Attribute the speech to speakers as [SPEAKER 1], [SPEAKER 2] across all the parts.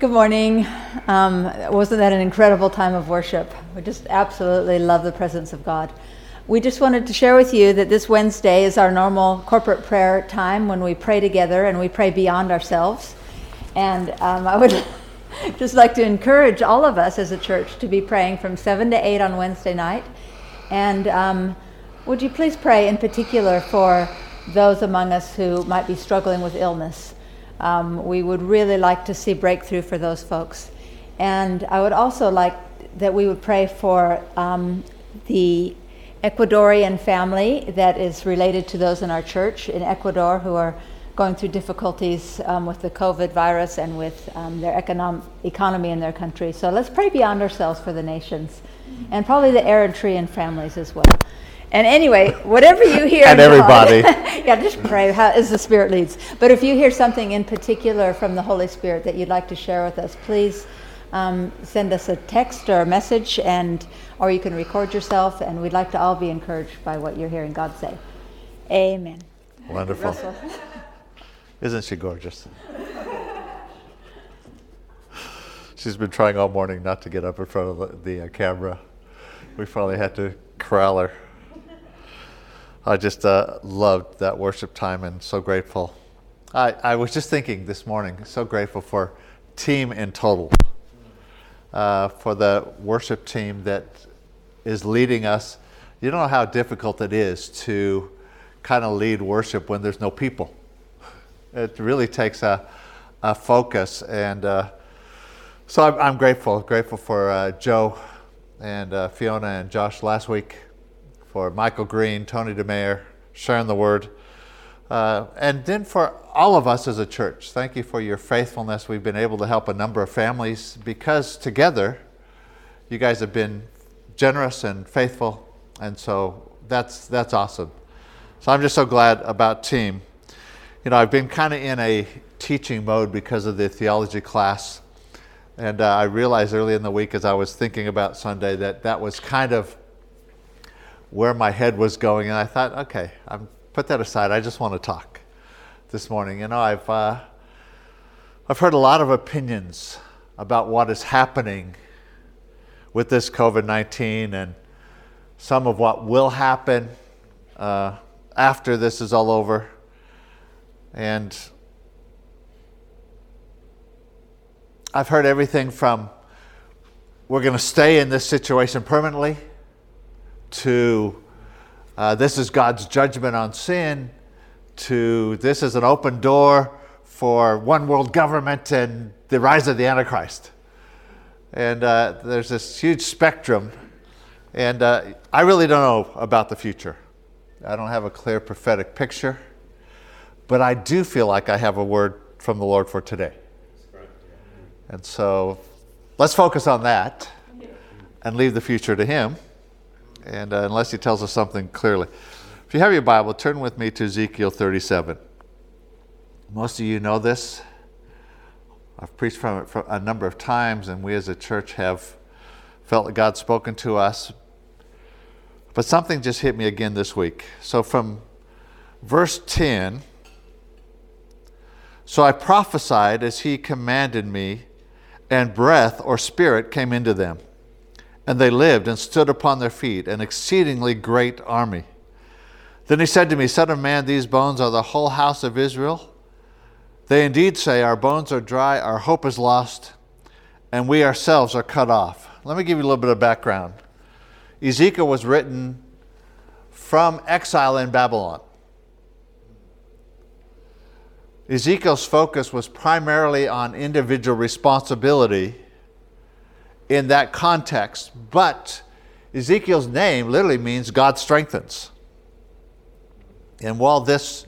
[SPEAKER 1] Good morning. Um, wasn't that an incredible time of worship? We just absolutely love the presence of God. We just wanted to share with you that this Wednesday is our normal corporate prayer time when we pray together and we pray beyond ourselves. And um, I would just like to encourage all of us as a church to be praying from 7 to 8 on Wednesday night. And um, would you please pray in particular for those among us who might be struggling with illness? Um, we would really like to see breakthrough for those folks. And I would also like that we would pray for um, the Ecuadorian family that is related to those in our church in Ecuador who are going through difficulties um, with the COVID virus and with um, their econom- economy in their country. So let's pray beyond ourselves for the nations and probably the Eritrean families as well. And anyway, whatever you hear,
[SPEAKER 2] and everybody,
[SPEAKER 1] yeah, just pray how, as the Spirit leads. But if you hear something in particular from the Holy Spirit that you'd like to share with us, please um, send us a text or a message, and or you can record yourself. And we'd like to all be encouraged by what you're hearing God say. Amen.
[SPEAKER 2] Wonderful. Russell. Isn't she gorgeous? She's been trying all morning not to get up in front of the, the uh, camera. We finally had to corral her. I just uh, loved that worship time and so grateful. I, I was just thinking this morning, so grateful for team in total, uh, for the worship team that is leading us. You don't know how difficult it is to kind of lead worship when there's no people. It really takes a, a focus. And uh, so I'm, I'm, grateful, grateful for uh, Joe and uh, Fiona and Josh last week for Michael Green, Tony DeMayer, sharing the word. Uh, and then for all of us as a church, thank you for your faithfulness. We've been able to help a number of families because together you guys have been generous and faithful. And so that's, that's awesome. So I'm just so glad about team. You know, I've been kind of in a teaching mode because of the theology class. And uh, I realized early in the week as I was thinking about Sunday that that was kind of where my head was going, and I thought, okay, I'm put that aside. I just want to talk this morning. You know, I've uh, I've heard a lot of opinions about what is happening with this COVID nineteen, and some of what will happen uh, after this is all over, and I've heard everything from we're going to stay in this situation permanently to uh, this is God's judgment on sin, to this is an open door for one world government and the rise of the Antichrist. And uh, there's this huge spectrum. And uh, I really don't know about the future. I don't have a clear prophetic picture. But I do feel like I have a word from the Lord for today. And so let's focus on that and leave the future to Him and uh, unless he tells us something clearly. If you have your Bible, turn with me to Ezekiel 37. Most of you know this. I've preached from it a number of times, and we as a church have felt that God's spoken to us. But something just hit me again this week. So from verse 10, so I prophesied as he commanded me, and breath or spirit came into them and they lived and stood upon their feet, an exceedingly great army. Then he said to me, Son of man, these bones are the whole house of Israel. They indeed say, Our bones are dry, our hope is lost, and we ourselves are cut off. Let me give you a little bit of background. Ezekiel was written from exile in Babylon. Ezekiel's focus was primarily on individual responsibility in that context. But Ezekiel's name literally means God strengthens. And while this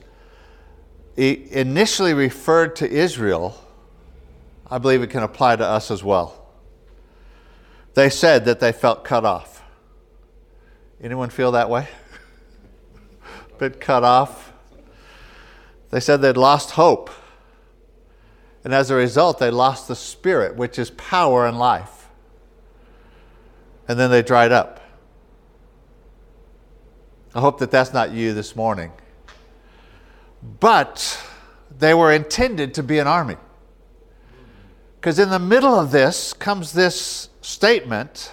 [SPEAKER 2] initially referred to Israel, I believe it can apply to us as well. They said that they felt cut off. Anyone feel that way? Bit cut off. They said they'd lost hope. And as a result, they lost the Spirit, which is power and life and then they dried up. I hope that that's not you this morning. But they were intended to be an army. Because in the middle of this comes this statement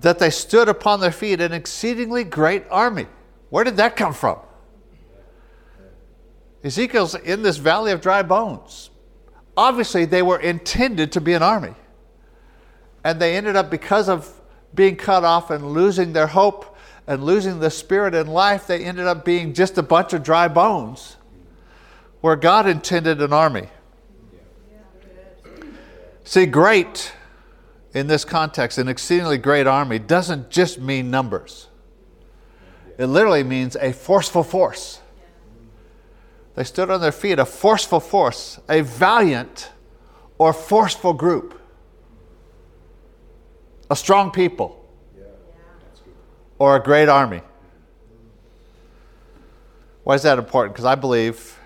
[SPEAKER 2] that they stood upon their feet an exceedingly great army. Where did that come from? Ezekiel's in this valley of dry bones. Obviously, they were intended to be an army. And they ended up, because of being cut off and losing their hope and losing the spirit in life, they ended up being just a bunch of dry bones where God intended an army. See, great in this context, an exceedingly great army, doesn't just mean numbers. It literally means a forceful force. They stood on their feet, a forceful force, a valiant or forceful group, a strong people, or a great army. Why is that important? Because I believe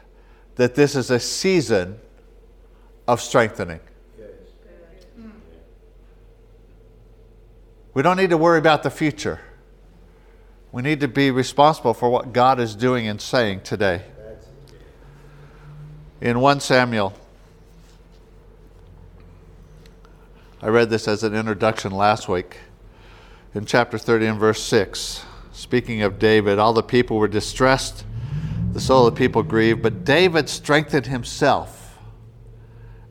[SPEAKER 2] that this is a season of strengthening. We don't need to worry about the future. We need to be responsible for what God is doing and saying today. In 1 Samuel, I read this as an introduction last week. In chapter 30 and verse 6, speaking of David, all the people were distressed, the soul of the people grieved, but David strengthened himself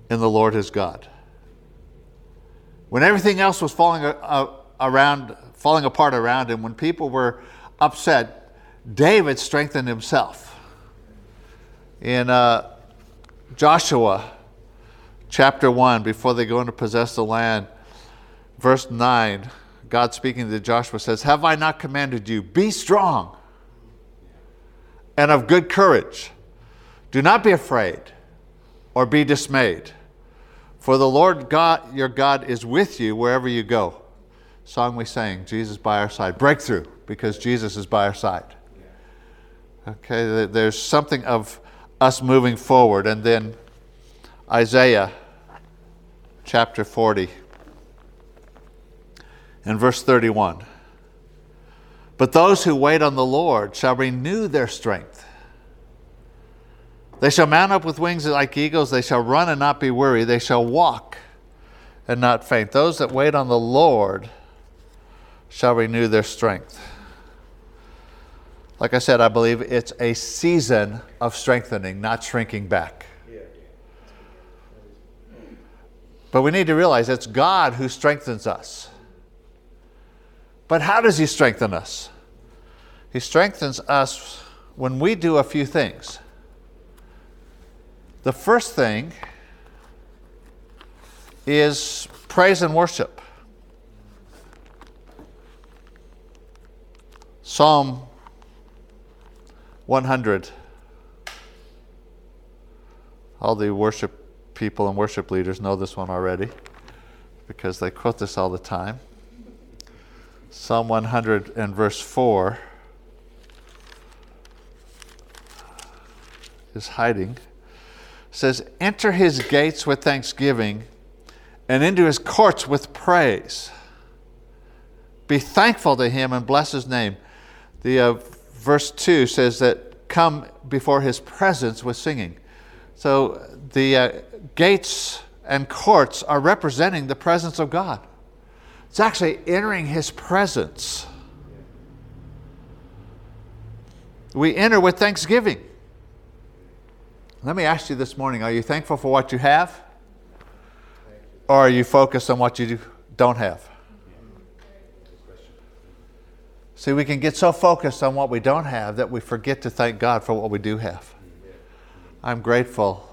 [SPEAKER 2] in the Lord his God. When everything else was falling uh, around, falling apart around him, when people were upset, David strengthened himself. In uh, Joshua chapter 1, before they go in to possess the land, verse 9, God speaking to Joshua says, Have I not commanded you, be strong and of good courage? Do not be afraid or be dismayed, for the Lord God, your God, is with you wherever you go song we sang, Jesus by our side. Breakthrough, because Jesus is by our side. Okay, there's something of us moving forward. And then Isaiah chapter 40 and verse 31. But those who wait on the Lord shall renew their strength. They shall mount up with wings like eagles. They shall run and not be weary. They shall walk and not faint. Those that wait on the Lord shall renew their strength. Like I said, I believe it's a season of strengthening, not shrinking back. But we need to realize it's God who strengthens us. But how does He strengthen us? He strengthens us when we do a few things. The first thing is praise and worship. Psalm 100. All the worship people and worship leaders know this one already because they quote this all the time. Psalm 100 and verse 4 is hiding. says, Enter his gates with thanksgiving and into his courts with praise. Be thankful to him and bless his name. The uh, verse 2 says that come before his presence with singing. So the uh, gates and courts are representing the presence of God. It's actually entering his presence. We enter with thanksgiving. Let me ask you this morning are you thankful for what you have? Or are you focused on what you don't have? See, we can get so focused on what we don't have that we forget to thank God for what we do have. I'm grateful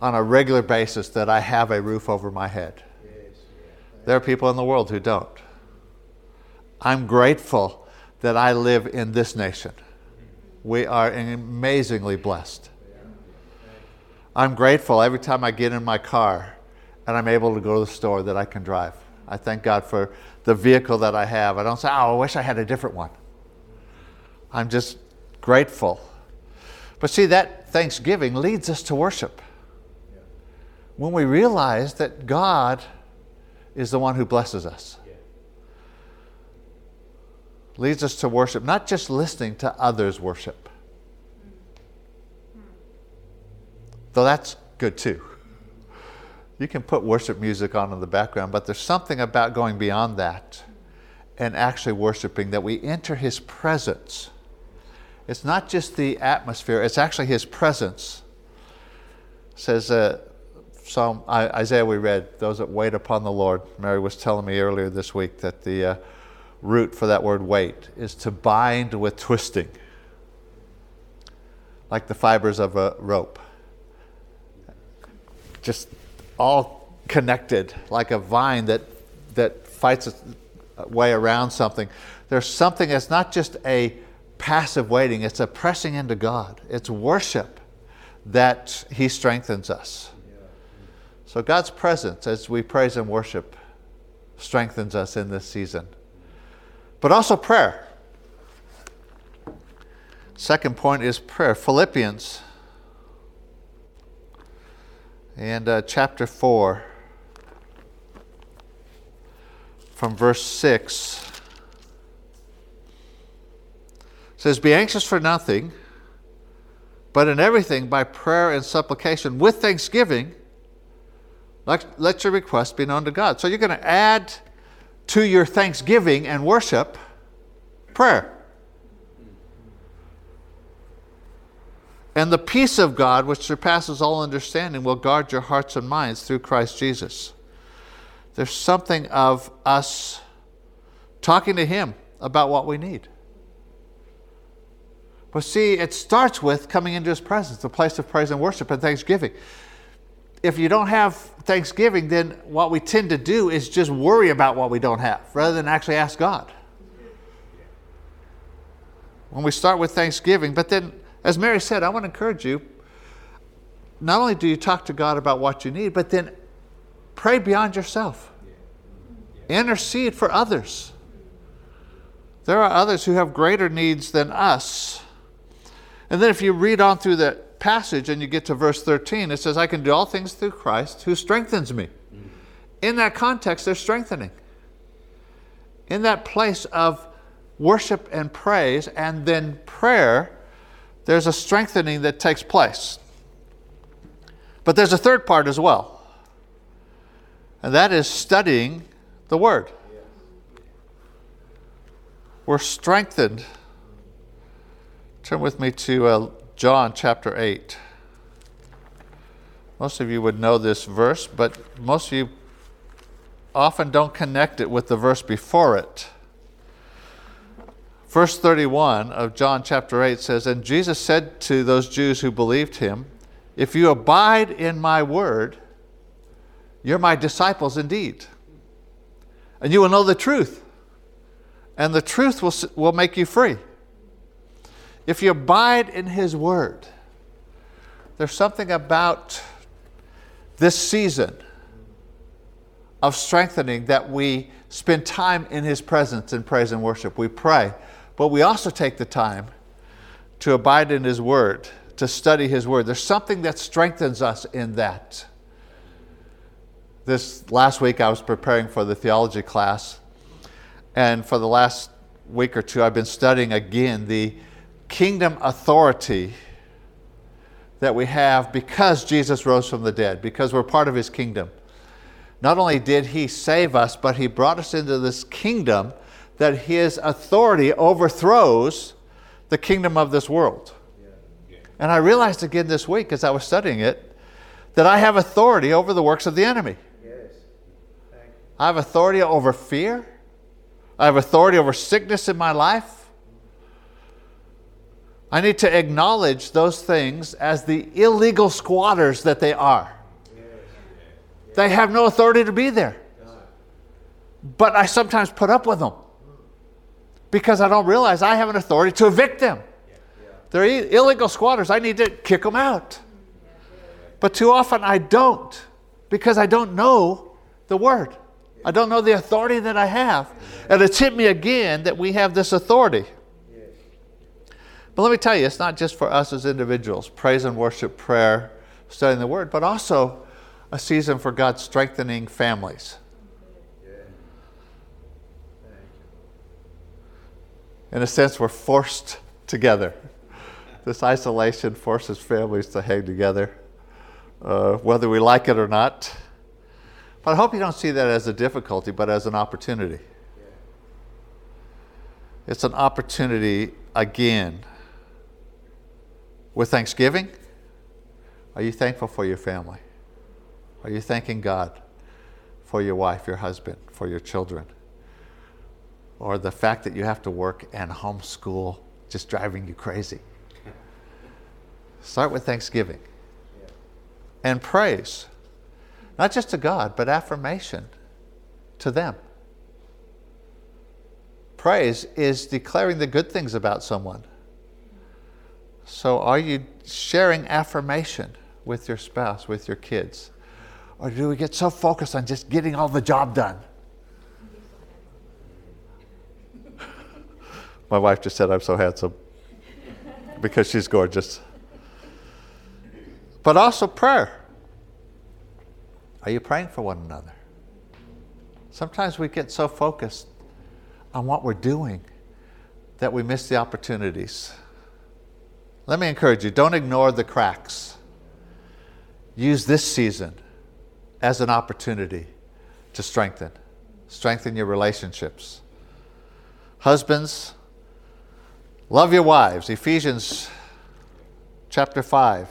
[SPEAKER 2] on a regular basis that I have a roof over my head. There are people in the world who don't. I'm grateful that I live in this nation. We are amazingly blessed. I'm grateful every time I get in my car and I'm able to go to the store that I can drive. I thank God for the vehicle that I have. I don't say, oh, I wish I had a different one. I'm just grateful. But see, that thanksgiving leads us to worship. When we realize that God is the one who blesses us, leads us to worship, not just listening to others worship. Though that's good too. You can put worship music on in the background, but there's something about going beyond that and actually worshiping that we enter His presence. It's not just the atmosphere, it's actually His presence. It says, uh, Psalm Isaiah we read, those that wait upon the Lord. Mary was telling me earlier this week that the uh, root for that word wait is to bind with twisting, like the fibers of a rope. Just all connected, like a vine that, that fights its way around something. There's something that's not just a passive waiting, it's a pressing into God, it's worship that He strengthens us. So God's presence as we praise and worship strengthens us in this season. But also prayer. Second point is prayer. Philippians and uh, chapter 4 from verse 6 says be anxious for nothing but in everything by prayer and supplication with thanksgiving let, let your request be known to God. So you're going to add to your thanksgiving and worship prayer. And the peace of God, which surpasses all understanding, will guard your hearts and minds through Christ Jesus. There's something of us talking to Him about what we need. But see, it starts with coming into His presence, the place of praise and worship and thanksgiving if you don't have Thanksgiving, then what we tend to do is just worry about what we don't have rather than actually ask God. When we start with Thanksgiving, but then, as Mary said, I want to encourage you not only do you talk to God about what you need, but then pray beyond yourself, intercede for others. There are others who have greater needs than us. And then, if you read on through the passage and you get to verse 13, it says, I can do all things through Christ who strengthens me. In that context, there's strengthening. In that place of worship and praise and then prayer, there's a strengthening that takes place. But there's a third part as well, and that is studying the Word. We're strengthened. Turn with me to uh, John chapter 8. Most of you would know this verse, but most of you often don't connect it with the verse before it. Verse 31 of John chapter 8 says, And Jesus said to those Jews who believed him, If you abide in my word, you're my disciples indeed. And you will know the truth, and the truth will, will make you free. If you abide in His Word, there's something about this season of strengthening that we spend time in His presence in praise and worship. We pray, but we also take the time to abide in His Word, to study His Word. There's something that strengthens us in that. This last week, I was preparing for the theology class, and for the last week or two, I've been studying again the kingdom authority that we have because Jesus rose from the dead, because we're part of his kingdom. Not only did he save us, but he brought us into this kingdom that his authority overthrows the kingdom of this world. And I realized again this week as I was studying it that I have authority over the works of the enemy. I have authority over fear. I have authority over sickness in my life. I need to acknowledge those things as the illegal squatters that they are. They have no authority to be there. But I sometimes put up with them because I don't realize I have an authority to evict them. They're illegal squatters. I need to kick them out. But too often I don't because I don't know the word. I don't know the authority that I have. And it's hit me again that we have this authority. But let me tell you, it's not just for us as individuals praise and worship, prayer, studying the Word, but also a season for God strengthening families. In a sense, we're forced together. This isolation forces families to hang together, uh, whether we like it or not. But I hope you don't see that as a difficulty, but as an opportunity. It's an opportunity again. With Thanksgiving, are you thankful for your family? Are you thanking God for your wife, your husband, for your children? Or the fact that you have to work and homeschool just driving you crazy? Start with Thanksgiving and praise, not just to God, but affirmation to them. Praise is declaring the good things about someone. So, are you sharing affirmation with your spouse, with your kids? Or do we get so focused on just getting all the job done? My wife just said I'm so handsome because she's gorgeous. But also prayer. Are you praying for one another? Sometimes we get so focused on what we're doing that we miss the opportunities. Let me encourage you don't ignore the cracks. Use this season as an opportunity to strengthen, strengthen your relationships. Husbands, love your wives. Ephesians chapter 5.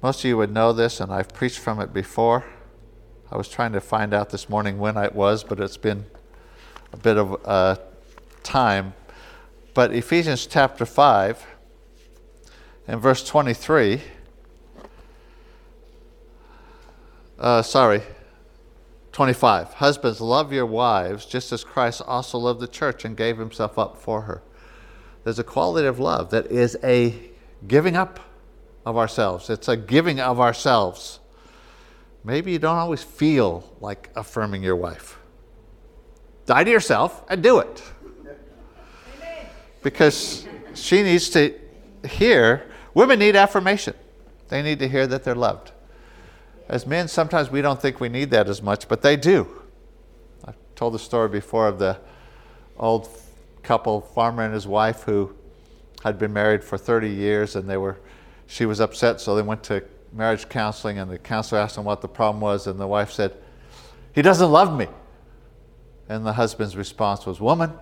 [SPEAKER 2] Most of you would know this, and I've preached from it before. I was trying to find out this morning when it was, but it's been a bit of uh, time. But Ephesians chapter 5 and verse 23, uh, sorry, 25. Husbands, love your wives just as Christ also loved the church and gave himself up for her. There's a quality of love that is a giving up of ourselves, it's a giving of ourselves. Maybe you don't always feel like affirming your wife. Die to yourself and do it. Because she needs to hear, women need affirmation. They need to hear that they're loved. As men, sometimes we don't think we need that as much, but they do. I've told the story before of the old couple, farmer and his wife, who had been married for 30 years, and they were, she was upset, so they went to marriage counseling, and the counselor asked them what the problem was, and the wife said, He doesn't love me. And the husband's response was, Woman,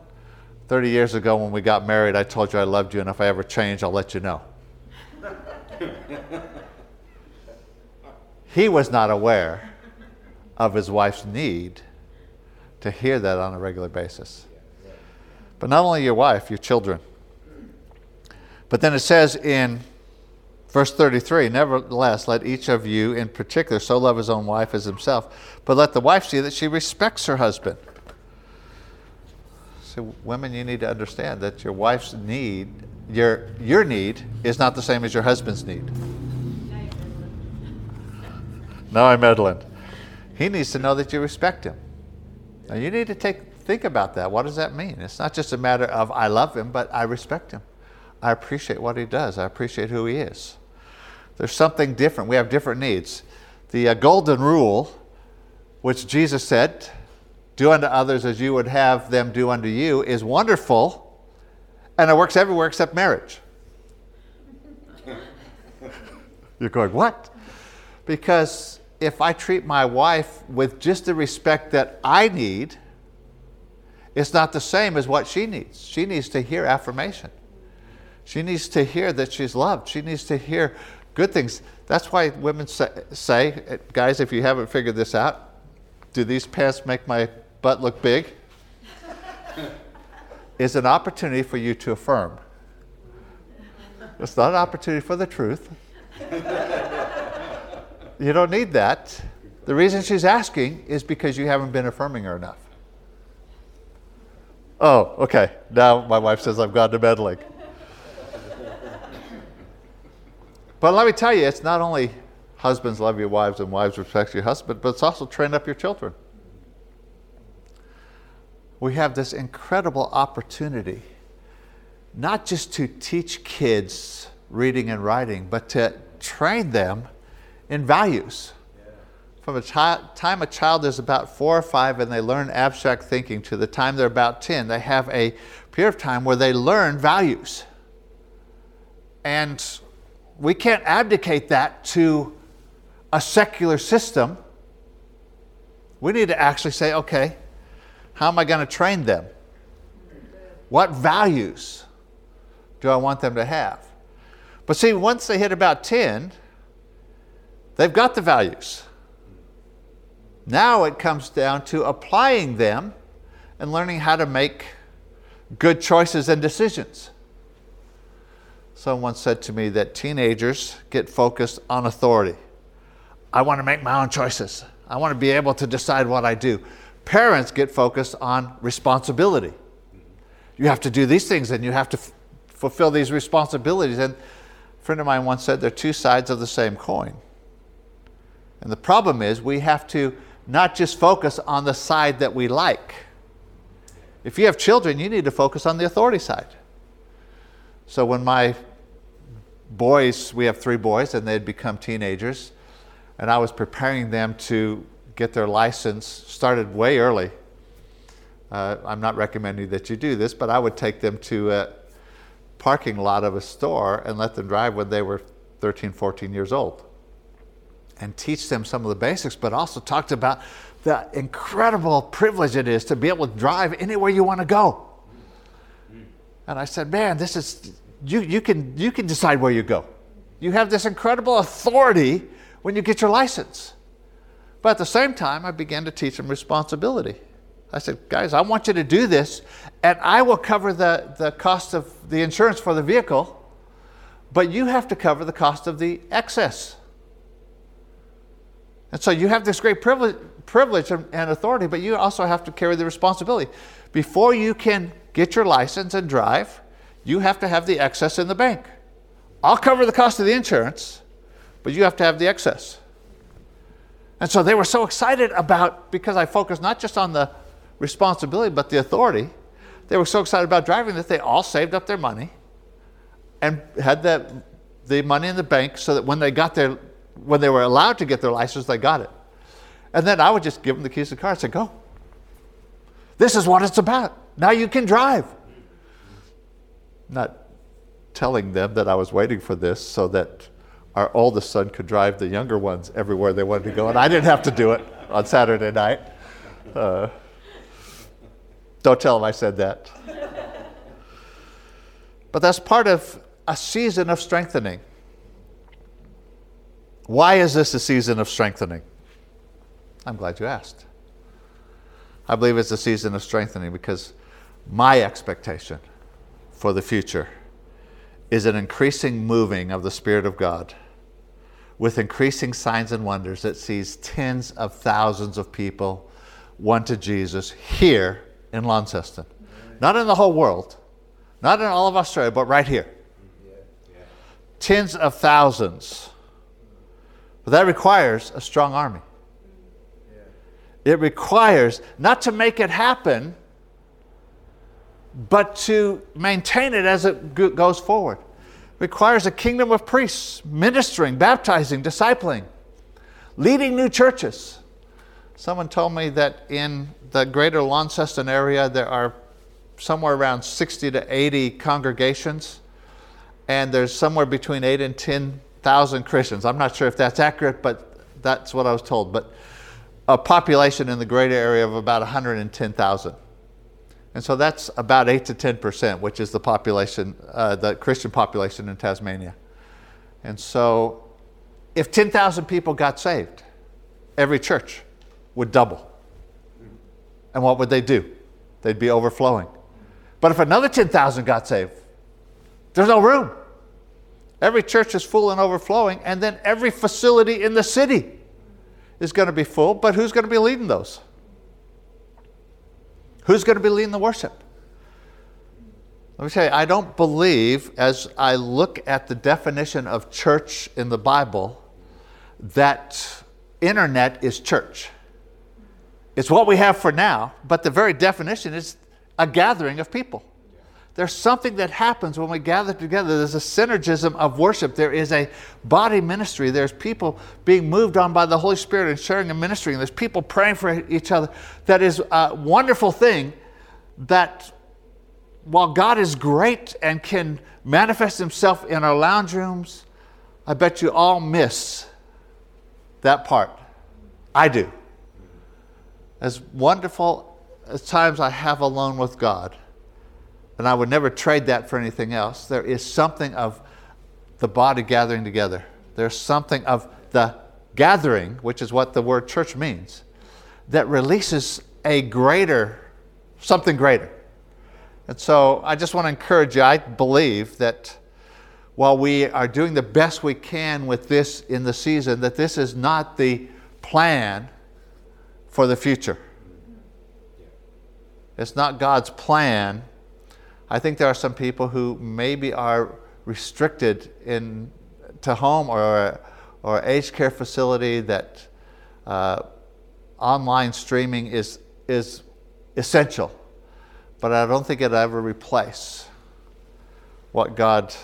[SPEAKER 2] 30 years ago when we got married, I told you I loved you, and if I ever change, I'll let you know. he was not aware of his wife's need to hear that on a regular basis. But not only your wife, your children. But then it says in verse 33 Nevertheless, let each of you in particular so love his own wife as himself, but let the wife see that she respects her husband. So, women, you need to understand that your wife's need, your, your need, is not the same as your husband's need. No, I'm meddling. He needs to know that you respect him. Now, you need to take, think about that. What does that mean? It's not just a matter of I love him, but I respect him. I appreciate what he does, I appreciate who he is. There's something different. We have different needs. The uh, golden rule, which Jesus said, do unto others as you would have them do unto you, is wonderful, and it works everywhere except marriage. You're going, what? Because if I treat my wife with just the respect that I need, it's not the same as what she needs. She needs to hear affirmation. She needs to hear that she's loved. She needs to hear good things. That's why women say, say guys, if you haven't figured this out, do these pants make my butt look big, is an opportunity for you to affirm. It's not an opportunity for the truth. you don't need that. The reason she's asking is because you haven't been affirming her enough. Oh, okay. Now my wife says I've gone to meddling. but let me tell you, it's not only husbands love your wives and wives respect your husband, but it's also train up your children we have this incredible opportunity not just to teach kids reading and writing, but to train them in values. From the time a child is about four or five and they learn abstract thinking to the time they're about 10, they have a period of time where they learn values. And we can't abdicate that to a secular system We need to actually say, okay, how am I going to train them? What values do I want them to have? But see, once they hit about 10, they've got the values. Now it comes down to applying them and learning how to make good choices and decisions. Someone said to me that teenagers get focused on authority. I want to make my own choices. I want to be able to decide what I do. Parents get focused on responsibility. You have to do these things and you have to f- fulfill these responsibilities. And a friend of mine once said they're two sides of the same coin. And the problem is we have to not just focus on the side that we like. If you have children, you need to focus on the authority side. So when my boys, we have three boys, and they'd become teenagers, and I was preparing them to get their license, started way early. Uh, I'm not recommending that you do this, but I would take them to a parking lot of a store and let them drive when they were 13, 14 years old and teach them some of the basics, but also talked about the incredible privilege it is to be able to drive anywhere you want to go. And I said, man, this is, you, you, can, you can decide where you go. You have this incredible authority when you get your license. But at the same time, I began to teach them responsibility. I said, guys, I want you to do this, and I will cover the, the cost of the insurance for the vehicle, but you have to cover the cost of the excess. And so you have this great privilege, privilege and authority, but you also have to carry the responsibility. Before you can get your license and drive, you have to have the excess in the bank. I'll cover the cost of the insurance, but you have to have the excess. And so they were so excited about, because I focused not just on the responsibility, but the authority, they were so excited about driving that they all saved up their money and had the, the money in the bank so that when they got their when they were allowed to get their license, they got it. And then I would just give them the keys to the car and say, Go. This is what it's about. Now you can drive. Not telling them that I was waiting for this so that our oldest son could drive the younger ones everywhere they wanted to go. And I didn't have to do it on Saturday night. Uh, don't tell them I said that. But that's part of a season of strengthening. Why is this a season of strengthening? I'm glad you asked. I believe it's a season of strengthening because my expectation for the future is an increasing moving of the Spirit of God with increasing signs and wonders that sees tens of thousands of people won to Jesus here in Launceston. Not in the whole world, not in all of Australia, but right here. Tens of thousands but that requires a strong army. It requires not to make it happen, but to maintain it as it goes forward. Requires a kingdom of priests ministering, baptizing, discipling, leading new churches. Someone told me that in the greater Launceston area there are somewhere around 60 to 80 congregations, and there's somewhere between 8 and 10 thousand Christians. I'm not sure if that's accurate, but that's what I was told. But a population in the greater area of about 110,000. And so that's about 8 to 10%, which is the population, uh, the Christian population in Tasmania. And so if 10,000 people got saved, every church would double. And what would they do? They'd be overflowing. But if another 10,000 got saved, there's no room. Every church is full and overflowing, and then every facility in the city is going to be full, but who's going to be leading those? Who's going to be leading the worship? Let me tell you, I don't believe, as I look at the definition of church in the Bible, that internet is church. It's what we have for now, but the very definition is a gathering of people. There's something that happens when we gather together. There's a synergism of worship. There is a body ministry. There's people being moved on by the Holy Spirit and sharing. And there's people praying for each other. That is a wonderful thing that while God is great and can manifest himself in our lounge rooms, I bet you all miss that part. I do. as wonderful as times I have alone with God, and I would never trade that for anything else, there is something of the body gathering together. There's something of the gathering, which is what the word church means, that releases a greater, something greater. And so I just want to encourage you. I believe that while we are doing the best we can with this in the season, that this is not the plan for the future. It's not God's plan. I think there are some people who maybe are restricted in to home or or aged care facility that uh, online streaming is is essential, but I don't think it'll ever replace what God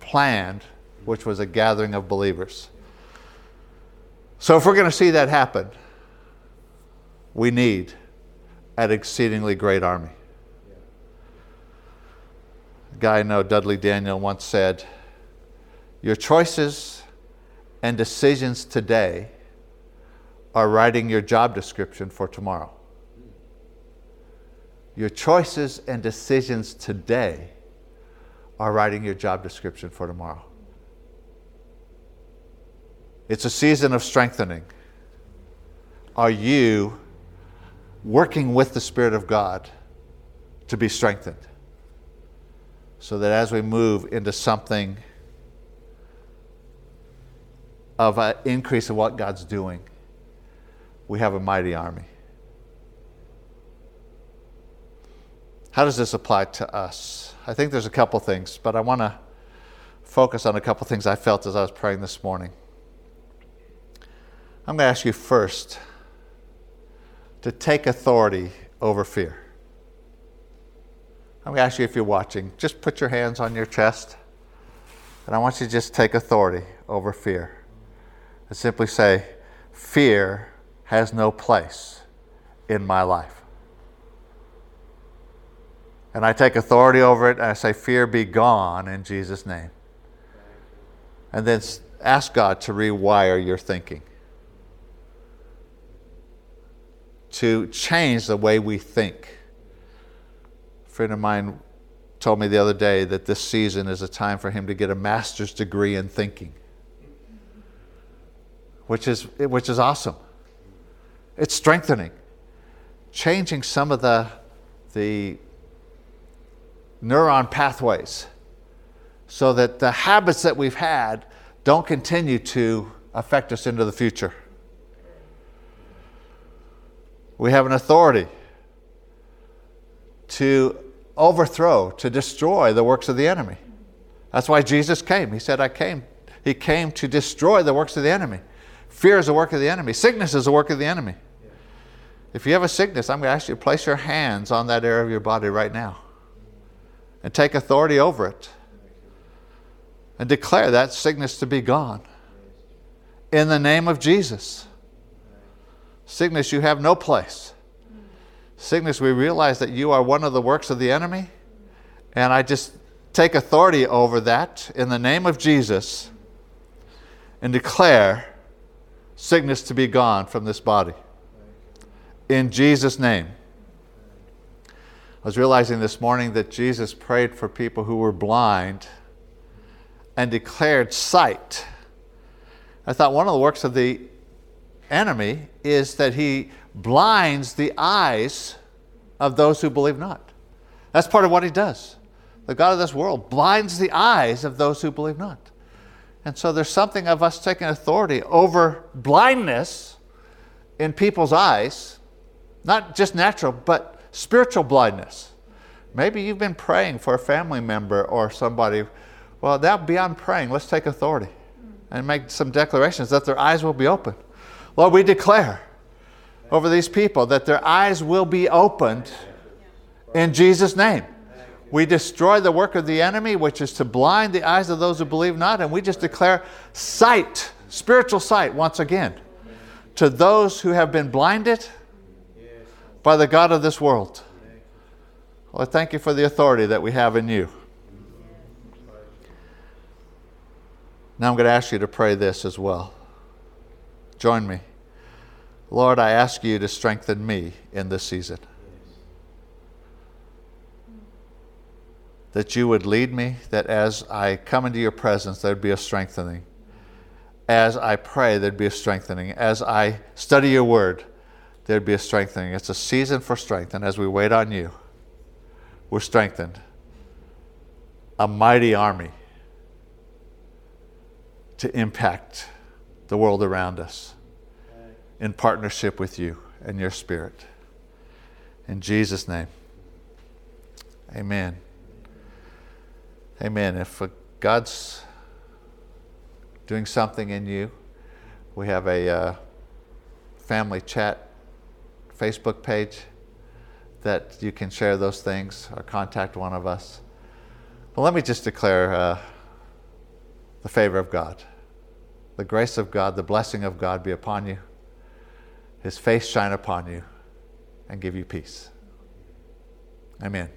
[SPEAKER 2] planned, which was a gathering of believers. So if we're going to see that happen, we need an exceedingly great army. Guy I know, Dudley Daniel, once said, Your choices and decisions today are writing your job description for tomorrow. Your choices and decisions today are writing your job description for tomorrow. It's a season of strengthening. Are you working with the Spirit of God to be strengthened? So that as we move into something of an increase of what God's doing, we have a mighty army. How does this apply to us? I think there's a couple things, but I want to focus on a couple things I felt as I was praying this morning. I'm going to ask you first to take authority over fear. I'm going to ask you if you're watching, just put your hands on your chest, and I want you to just take authority over fear. And simply say, Fear has no place in my life. And I take authority over it and I say, Fear be gone in Jesus' name. And then ask God to rewire your thinking, to change the way we think. Friend of mine told me the other day that this season is a time for him to get a master's degree in thinking, which is, which is awesome. It's strengthening, changing some of the, the neuron pathways so that the habits that we've had don't continue to affect us into the future. We have an authority to overthrow, to destroy the works of the enemy. That's why Jesus came. He said, I came. He came to destroy the works of the enemy. Fear is a work of the enemy, sickness is a work of the enemy. If you have a sickness, I'm going to ask you to place your hands on that area of your body right now and take authority over it and declare that sickness to be gone. In the name of Jesus. Sickness, you have no place. Sickness, we realize that you are one of the works of the enemy. And I just take authority over that in the name of Jesus and declare sickness to be gone from this body. In Jesus' name. I was realizing this morning that Jesus prayed for people who were blind and declared sight. I thought one of the works of the enemy is that he blinds the eyes of those who believe not. That's part of what he does. The God of this world blinds the eyes of those who believe not. And so there's something of us taking authority over blindness in people's eyes, not just natural, but Spiritual blindness. Maybe you've been praying for a family member or somebody. Well, that beyond praying, let's take authority and make some declarations that their eyes will be open. Lord, we declare over these people that their eyes will be opened in Jesus' name. We destroy the work of the enemy, which is to blind the eyes of those who believe not, and we just declare sight, spiritual sight, once again, to those who have been blinded by the God of this world. Well, I thank you for the authority that we have in you. Now I'm going to ask you to pray this as well. Join me. Lord, I ask you to strengthen me in this season. That you would lead me, that as I come into your presence, there'd be a strengthening. As I pray, there'd be a strengthening. As I study your word, there'd be a strengthening. It's a season for strength, and as we wait on you, we're strengthened. A mighty army to impact the world around us in partnership with you and your spirit. In Jesus' name, amen. Amen. If God's doing something in you, we have a uh, family chat Facebook page that you can share those things or contact one of us. But let me just declare uh, the favor of God, the grace of God, the blessing of God be upon you, His face shine upon you, and give you peace. Amen.